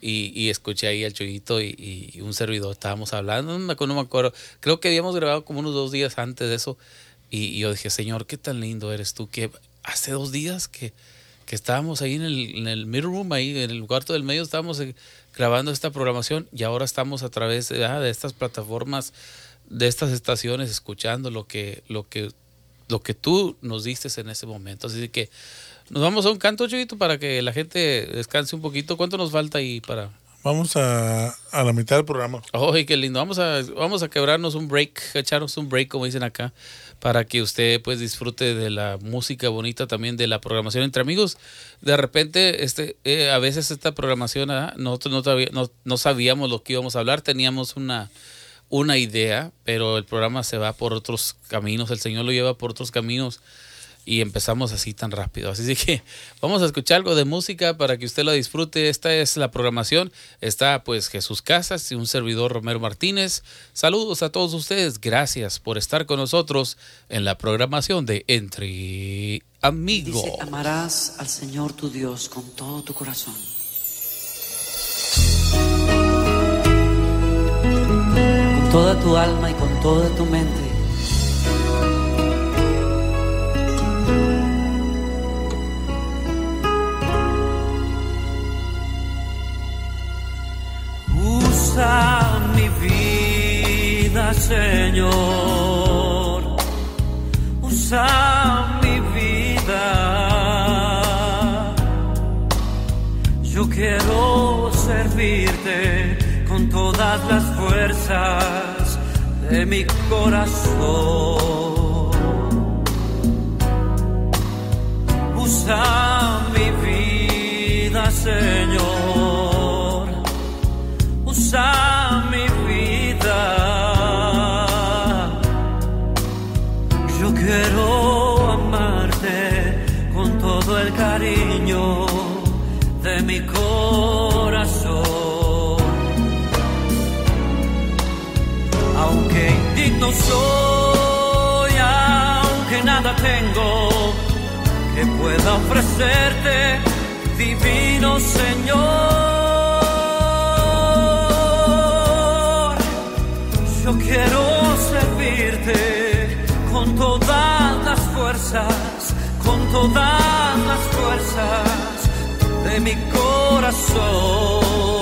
Y, y escuché ahí al Chuyito y, un servidor. Estábamos hablando, no me, acuerdo. Creo que habíamos grabado como unos dos días antes de eso. Y, yo dije, Señor, qué tan lindo eres tú. Que hace dos días que, que estábamos ahí en el, en el middle room, ahí en el cuarto del medio, estábamos eh, grabando esta programación. Y ahora estamos a través de, ah, de estas plataformas, de estas estaciones, escuchando lo que, lo que, lo que tú nos diste en ese momento. Así que nos vamos a un canto, Chuyito, para que la gente descanse un poquito. ¿Cuánto nos falta ahí para...? Vamos a, a la mitad del programa. ¡Ay, qué lindo! Vamos a, vamos a quebrarnos un break, echarnos un break, como dicen acá, para que usted pues disfrute de la música bonita, también de la programación entre amigos. De repente, este, eh, a veces esta programación, ¿ah? nosotros no, no, sabíamos lo que íbamos a hablar, teníamos una, una idea, pero el programa se va por otros caminos, el Señor lo lleva por otros caminos y empezamos así tan rápido. Así que vamos a escuchar algo de música para que usted la disfrute. Esta es la programación. Está pues Jesús Casas y un servidor Romero Martínez. Saludos a todos ustedes. Gracias por estar con nosotros en la programación de Entre Amigos. Dice, amarás al Señor tu Dios con todo tu corazón. Con toda tu alma y con toda tu mente usa mi vida, Señor. Usa mi vida. Yo quiero servirte con todas las fuerzas de mi corazón. Usa mi vida, Señor usa mi vida. Yo quiero amarte con todo el cariño de mi corazón. Aunque indigno soy, aunque nada tengo que pueda ofrecerte, divino Señor. Con todas las fuerzas de mi corazón.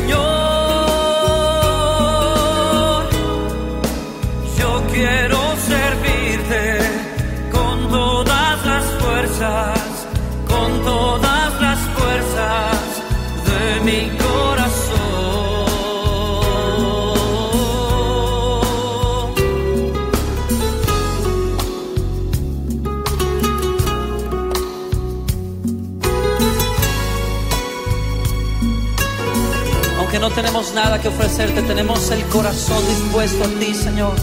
tenemos nada que ofrecerte, tenemos el corazón dispuesto a ti, Señor.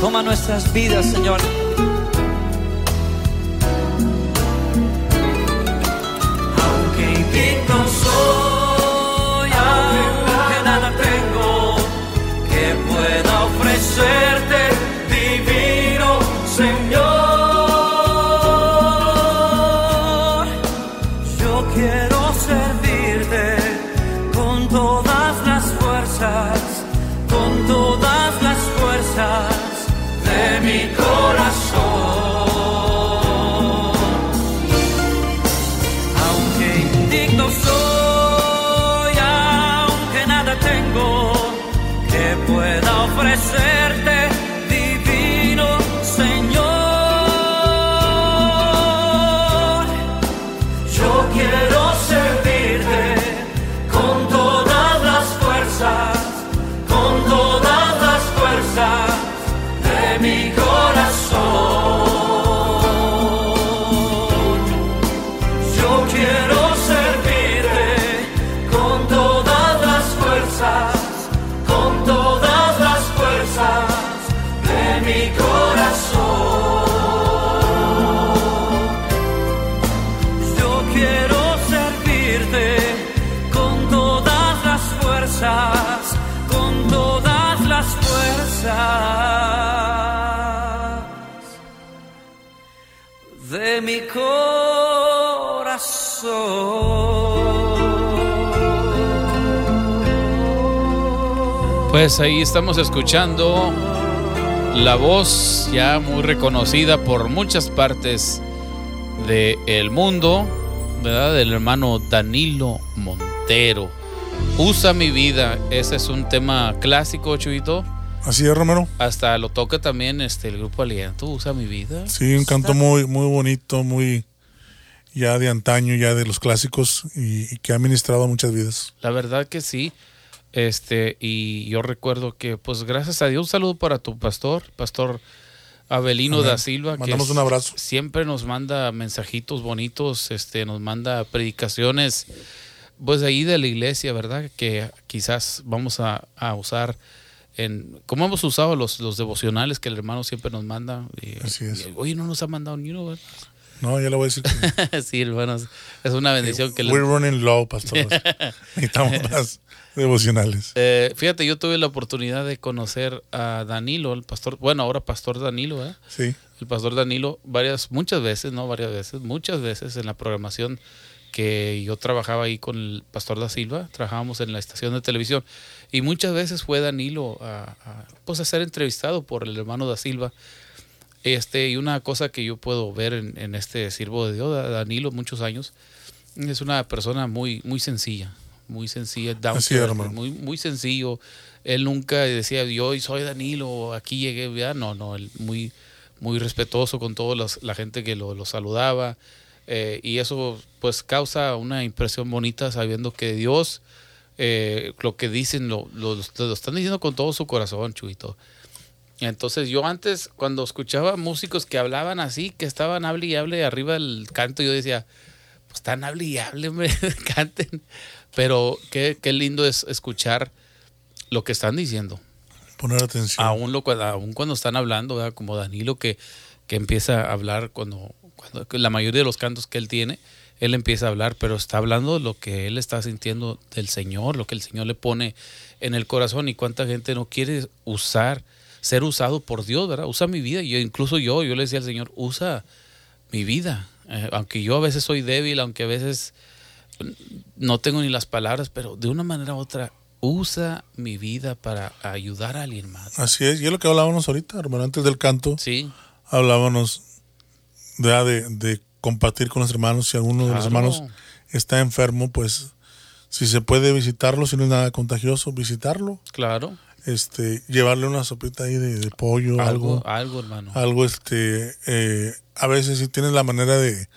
Toma nuestras vidas, Señor. Aunque soy, de mi corazón. Pues ahí estamos escuchando la voz ya muy reconocida por muchas partes del mundo, ¿verdad? Del hermano Danilo Montero. Usa mi vida, ese es un tema clásico, Chuito. Así es, Romero. Hasta lo toca también este el grupo Aliento, Usa mi vida. Sí, un canto muy, muy bonito, muy ya de antaño, ya de los clásicos y, y que ha ministrado a muchas vidas. La verdad que sí. Este, y yo recuerdo que, pues gracias a Dios, un saludo para tu pastor, pastor Abelino Amén. da Silva, Mandamos que un abrazo. siempre nos manda mensajitos bonitos, este, nos manda predicaciones, pues de ahí de la iglesia, ¿verdad? Que quizás vamos a, a usar en, como hemos usado los, los devocionales que el hermano siempre nos manda. y- Así es. y, Oye, no nos ha mandado ni uno, ¿verdad? No, ya le voy a decir que sí, hermanos, es una bendición que le- we're running low, pastor. Necesitamos más devocionales. Eh, fíjate, yo tuve la oportunidad de conocer a Danilo, el pastor, bueno, ahora pastor Danilo, ¿eh? Sí, El pastor Danilo, varias, muchas veces, no varias veces, muchas veces en la programación que yo trabajaba ahí con el pastor da Silva, trabajábamos en la estación de televisión y muchas veces fue Danilo a, a, pues a ser entrevistado por el hermano da Silva. Este, y una cosa que yo puedo ver en, en este siervo de Dios, Danilo, muchos años, es una persona muy, muy sencilla, muy sencilla, down Así muy, muy sencillo. Él nunca decía, yo soy Danilo, aquí llegué, ya. no, no, él muy, muy respetuoso con toda la gente que lo, lo saludaba. Eh, y eso pues causa una impresión bonita sabiendo que Dios, eh, lo que dicen, lo, lo- lo están diciendo con todo su corazón, Chuito. Entonces yo antes, cuando escuchaba músicos que hablaban así, que estaban hable y hable arriba del canto, yo decía, pues están hable y hable, hombre, canten. Pero qué, qué lindo es escuchar lo que están diciendo. poner atención. Aún, lo, aún cuando están hablando, ¿verdad? como Danilo que, que empieza a hablar cuando, cuando la mayoría de los cantos que él tiene, él empieza a hablar, pero está hablando lo que él está sintiendo del Señor, lo que el Señor le pone en el corazón y cuánta gente no quiere usar, ser usado por Dios, ¿verdad? Usa mi vida. Yo, incluso yo, yo le decía al Señor, usa mi vida. Eh, aunque yo a veces soy débil, aunque a veces no tengo ni las palabras, pero de una manera u otra, usa mi vida para ayudar a alguien más. Así es, y es lo que hablábamos ahorita, hermano, antes del canto, Sí, hablábamos de, de, de compartir con los hermanos. Si alguno de los hermanos está enfermo, pues si se puede visitarlo, si no es nada contagioso, visitarlo. claro. Este, llevarle una sopita ahí de, de pollo, Algo, algo, algo, hermano. algo, este, eh, a veces si tienes la manera de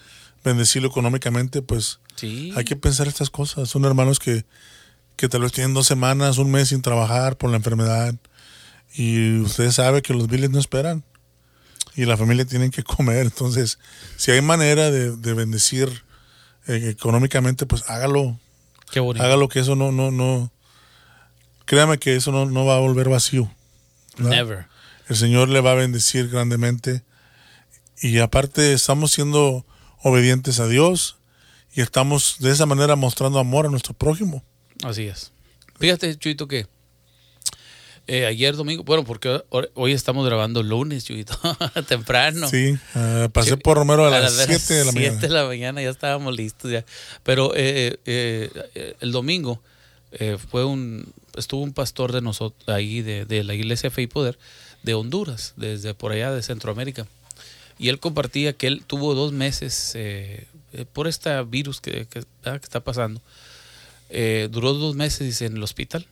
bendecirlo económicamente, pues Sí, hay que pensar estas cosas. Son hermanos que, que tal vez tienen dos semanas, un mes sin trabajar por la enfermedad. Y usted sabe que los biles no esperan. Y la familia tiene que comer. Entonces, si hay manera de, de bendecir eh, económicamente, pues hágalo. Qué bonito. Hágalo que eso no, no, no. Créame que eso no, no va a volver vacío. ¿verdad? Never. El Señor le va a bendecir grandemente. Y aparte estamos siendo obedientes a Dios y estamos de esa manera mostrando amor a nuestro prójimo. Así es. Fíjate, Chuito, que eh, ayer domingo, bueno, porque hoy- estamos grabando lunes, Chuito, temprano. Sí, eh, pasé Sí, por Romero a, las veras, 7 de la siete mañana. de la mañana ya estábamos listos ya. Pero eh, eh, eh, el domingo fue un estuvo un pastor de nosotros ahí de, de la iglesia Fe y Poder de Honduras, desde por allá de Centroamérica. Y él compartía que él tuvo dos meses por este virus que, que- ah, que está pasando. Duró dos meses dice, en el hospital.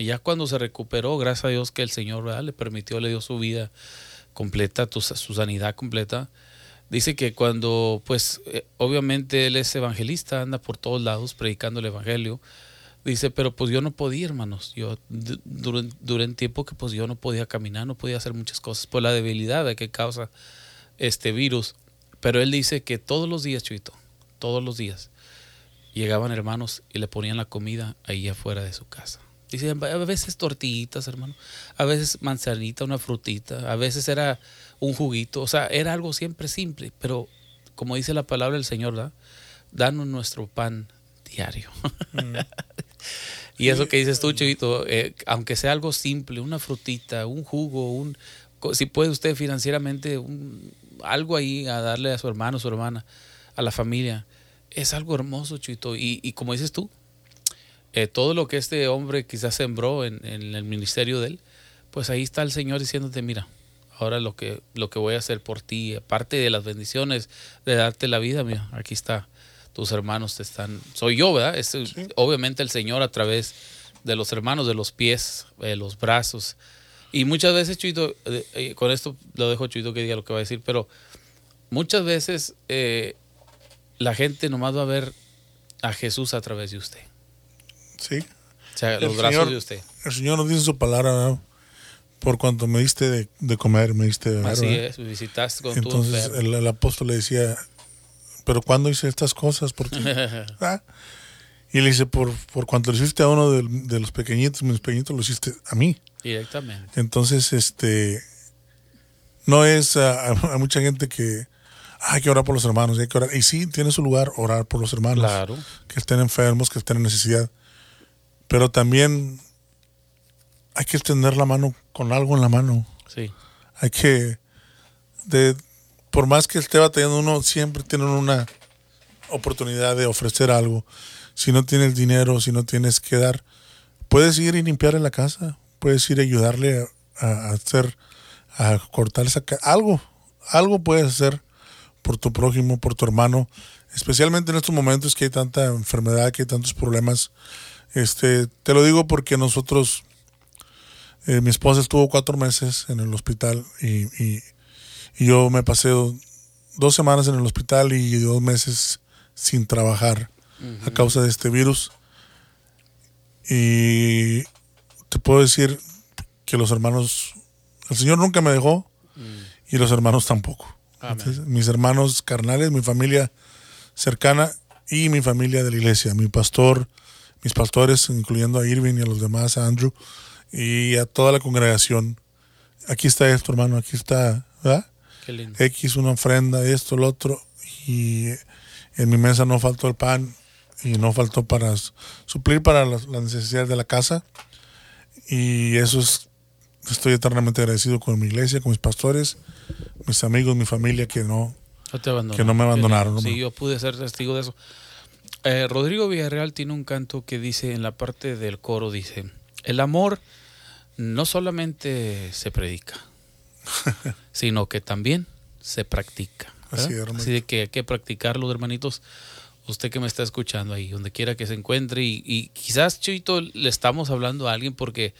Y ya cuando se recuperó, gracias a Dios que el Señor ¿verdad? le permitió, le dio su vida completa, su sanidad completa. Dice que cuando, pues, eh, obviamente él es evangelista, anda por todos lados predicando el evangelio. Dice, pero pues yo no podía, hermanos. Yo du- duré, duré un tiempo que pues yo no podía caminar, no podía hacer muchas cosas por la debilidad de que causa este virus. Pero él dice que todos los días, Chuito, todos los días, llegaban hermanos y le ponían la comida ahí afuera de su casa. Dice, a veces tortillitas, hermano, a veces manzanita, una frutita, a veces era un juguito, o sea, era algo siempre simple, pero como dice la palabra del Señor, ¿verdad? Danos nuestro pan diario. y eso que dices tú, Chivito, eh, aunque sea algo simple, una frutita, un jugo, un si puede usted financieramente un- algo ahí a darle a su hermano, su hermana, a la familia, es algo hermoso, Chito. Y, y como dices tú, eh, todo lo que este hombre quizás sembró en, en el ministerio de él, pues ahí está el Señor diciéndote, mira, ahora lo que, lo que voy a hacer por ti, aparte de las bendiciones de darte la vida, mira, aquí está, tus hermanos te están, soy yo, ¿verdad? Es, Obviamente el Señor a través de los hermanos, de los pies, de los brazos. Y muchas veces, Chuito, eh, eh, con esto lo dejo Chuito que diga lo que va a decir, pero muchas veces eh, la gente nomás va a ver a Jesús a través de usted. Sí. O sea, El los brazos Señor- de usted. El Señor nos dice su palabra, por cuanto me diste de, de comer, me diste de beber. Así ¿verdad? es, visitaste con tu Entonces enfermo. el, el apóstol le decía, pero ¿cuándo hice estas cosas por ti? ¿Ah? Y le dice, por, por cuanto le hiciste a uno de, de los pequeñitos, mis pequeñitos, lo hiciste a mí. Directamente. Entonces, este, no es, hay mucha gente que "Ah, hay que orar por los hermanos, hay que orar. Y sí, tiene su lugar orar por los hermanos Claro. que estén enfermos, que estén en necesidad. Pero también hay que extender la mano con algo en la mano. Sí. Hay que, de, por más que esté batallando uno, siempre tiene una oportunidad de ofrecer algo. Si no tienes dinero, si no tienes que dar, puedes ir y limpiar en la casa, puedes ir a ayudarle a, a hacer, a cortar esa algo, algo puedes hacer por tu prójimo, por tu hermano, especialmente en estos momentos que hay tanta enfermedad, que hay tantos problemas. Este, te lo digo porque nosotros, eh, mi esposa estuvo cuatro meses en el hospital y, y- y yo me pasé do- dos semanas en el hospital y dos meses sin trabajar a causa de este virus. Y te puedo decir que los hermanos, el Señor nunca me dejó y los hermanos tampoco. Entonces, mis hermanos carnales, mi familia cercana y mi familia de la iglesia, mi pastor, mis pastores, incluyendo a Irving y a los demás, a Andrew y a toda la congregación. Aquí está esto, hermano, aquí está, ¿verdad? Qué lindo. X, una ofrenda, esto, lo otro. Y en mi mesa no faltó el pan y no faltó para suplir para las, las necesidades de la casa. Y eso es, estoy eternamente agradecido con mi iglesia, con mis pastores, mis amigos, mi familia que no, No te que no me abandonaron, Sí, ¿no? yo pude ser testigo de eso. Eh, Rodrigo Villarreal tiene un canto que dice en la parte del coro, dice, el amor no solamente se predica, sino que también se practica. Así. Así de que hay que practicarlo, hermanitos. Usted que me está escuchando ahí, donde quiera que se encuentre, y, y quizás, Chito, le estamos hablando a alguien porque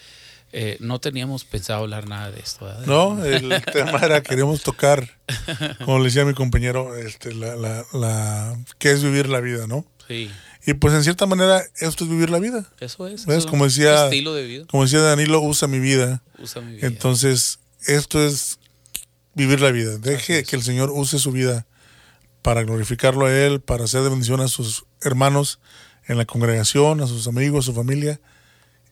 eh, no teníamos pensado hablar nada de esto. ¿verdad? No, el tema era queremos tocar, como le decía mi compañero, este, la, la, la, qué es vivir la vida, ¿no? Sí, Y pues en cierta manera esto es vivir la vida. eso es. ¿Ves? eso Como decía- Estilo de vida. Como decía Danilo, usa mi vida. Usa mi vida. Entonces, esto es vivir la vida. Deje es. que el Señor use su vida para glorificarlo a Él, para hacer de bendición a sus hermanos en la congregación, a sus amigos, a su familia.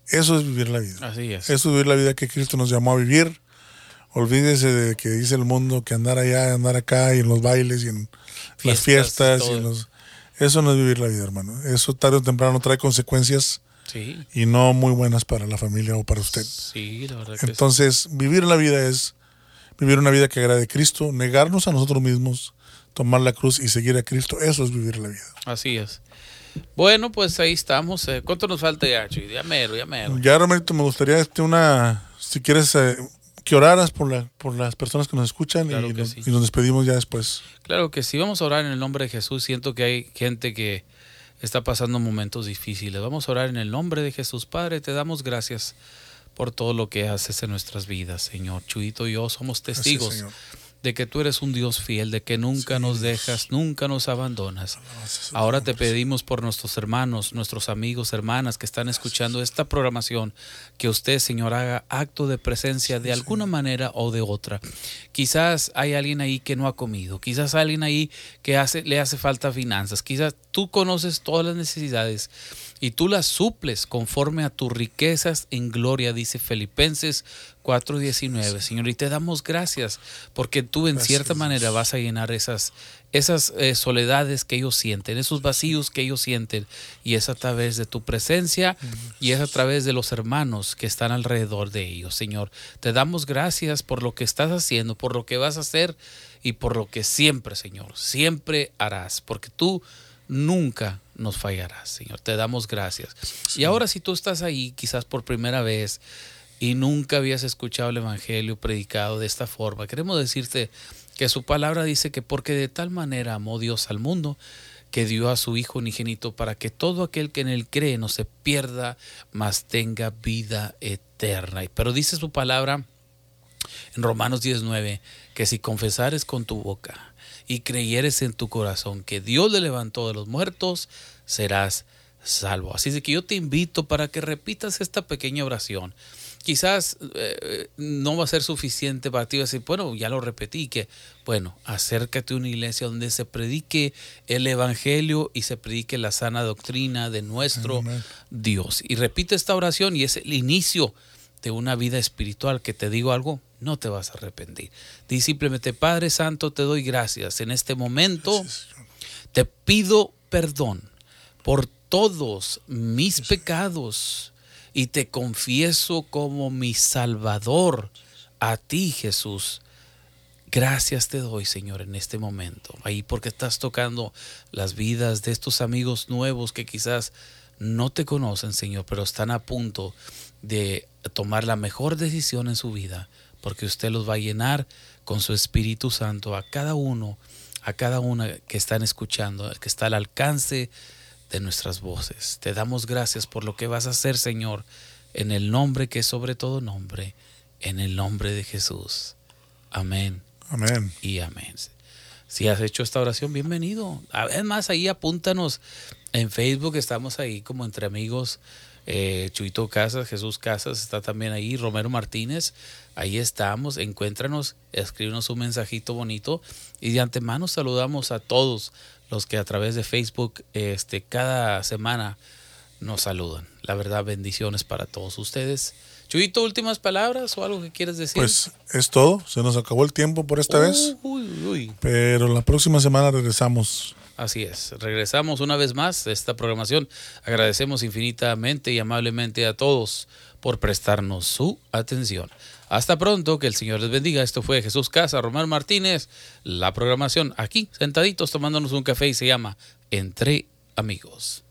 Eso es vivir la vida. Así es. Eso es vivir la vida que Cristo nos llamó a vivir. Olvídese de que dice el mundo que andar allá, andar acá y en los bailes y en las Fiestas. Y en los... Eso no es vivir la vida, hermano. Eso tarde o temprano trae consecuencias Sí, y no muy buenas para la familia o para usted. sí, la verdad que sí. Entonces, vivir la vida es vivir una vida que agrade a Cristo, negarnos a nosotros mismos, tomar la cruz y seguir a Cristo. Eso es vivir la vida. Así es. Bueno, pues ahí estamos. Eh, ¿Cuánto nos falta ya, Chuy? Ya mero, ya mero. Ya, Romerito, me gustaría este una, si quieres, eh, que oraras por, la, por las personas que nos escuchan Claro y, que nos, sí. y nos despedimos ya después. Claro que sí, vamos a orar en el nombre de Jesús. Siento que hay gente que está pasando momentos difíciles. Vamos a orar en el nombre de Jesús. Padre, te damos gracias por todo lo que haces en nuestras vidas, Señor. Chuito y yo somos testigos. De que tú eres un Dios fiel, de que nunca nos dejas, nunca nos abandonas. Ahora te pedimos por nuestros hermanos, nuestros amigos, hermanas que están escuchando esta programación, que usted, Señor, haga acto de presencia de alguna manera o de otra. Quizás hay alguien ahí que no ha comido, quizás hay alguien ahí que hace, le hace falta finanzas, quizás tú conoces todas las necesidades y tú las suples conforme a tus riquezas en gloria, dice Filipenses 4:19. Señor, y te damos gracias porque tú en Gracias, cierta Dios. manera vas a llenar esas esas eh, soledades que ellos sienten, esos vacíos que ellos sienten, y es a través de tu presencia y es a través de los hermanos que están alrededor de ellos, Señor. Te damos gracias por lo que estás haciendo, por lo que vas a hacer y por lo que siempre, Señor, siempre harás, porque tú nunca nos fallarás, Señor. Te damos gracias. Y ahora si tú estás ahí, quizás por primera vez, y nunca habías escuchado el Evangelio predicado de esta forma, queremos decirte que su palabra dice que porque de tal manera amó Dios al mundo, que dio a su Hijo unigénito para que todo aquel que en él cree no se pierda, mas tenga vida eterna. Pero dice su palabra en Romanos 19, que si confesares con tu boca y creyeres en tu corazón que Dios le levantó de los muertos, serás salvo. Así que yo te invito para que repitas esta pequeña oración. Quizás eh, no va a ser suficiente para ti decir, bueno, ya lo repetí, que bueno, acércate a una iglesia donde se predique el Evangelio y se predique la sana doctrina de nuestro. Dios. Y repite esta oración y es el inicio de una vida espiritual que te digo algo, no te vas a arrepentir. Di simplemente, Padre Santo, te doy gracias. En este momento Gracias, te pido perdón por todos mis pecados y te confieso como mi Salvador a ti, Jesús. Gracias te doy, Señor, en este momento. Ahí porque estás tocando las vidas de estos amigos nuevos que quizás no te conocen, Señor, pero están a punto de tomar la mejor decisión en su vida, porque usted los va a llenar con su Espíritu Santo a cada uno, a cada una que están escuchando, que está al alcance de nuestras voces. Te damos gracias por lo que vas a hacer, Señor, en el nombre que es sobre todo nombre, en el nombre de Jesús. Amén Amén. y amén. Si has hecho esta oración, bienvenido. Además, ahí apúntanos en Facebook, estamos ahí como entre amigos. Eh, Chuito Casas, Jesús Casas está también ahí, Romero Martínez, ahí estamos, encuéntranos, escríbenos un mensajito bonito y de antemano saludamos a todos los que a través de Facebook este, cada semana nos saludan. La verdad, bendiciones para todos ustedes. Chuito, últimas palabras o algo que quieres decir. Pues es todo. Se nos acabó el tiempo por esta vez. Uy, uy, uy. Pero la próxima semana regresamos. Así es, regresamos una vez más a esta programación. Agradecemos infinitamente y amablemente a todos por prestarnos su atención. Hasta pronto, que el Señor les bendiga. Esto fue Jesús Casa, Román Martínez, la programación aquí, sentaditos tomándonos un café y se llama Entre Amigos.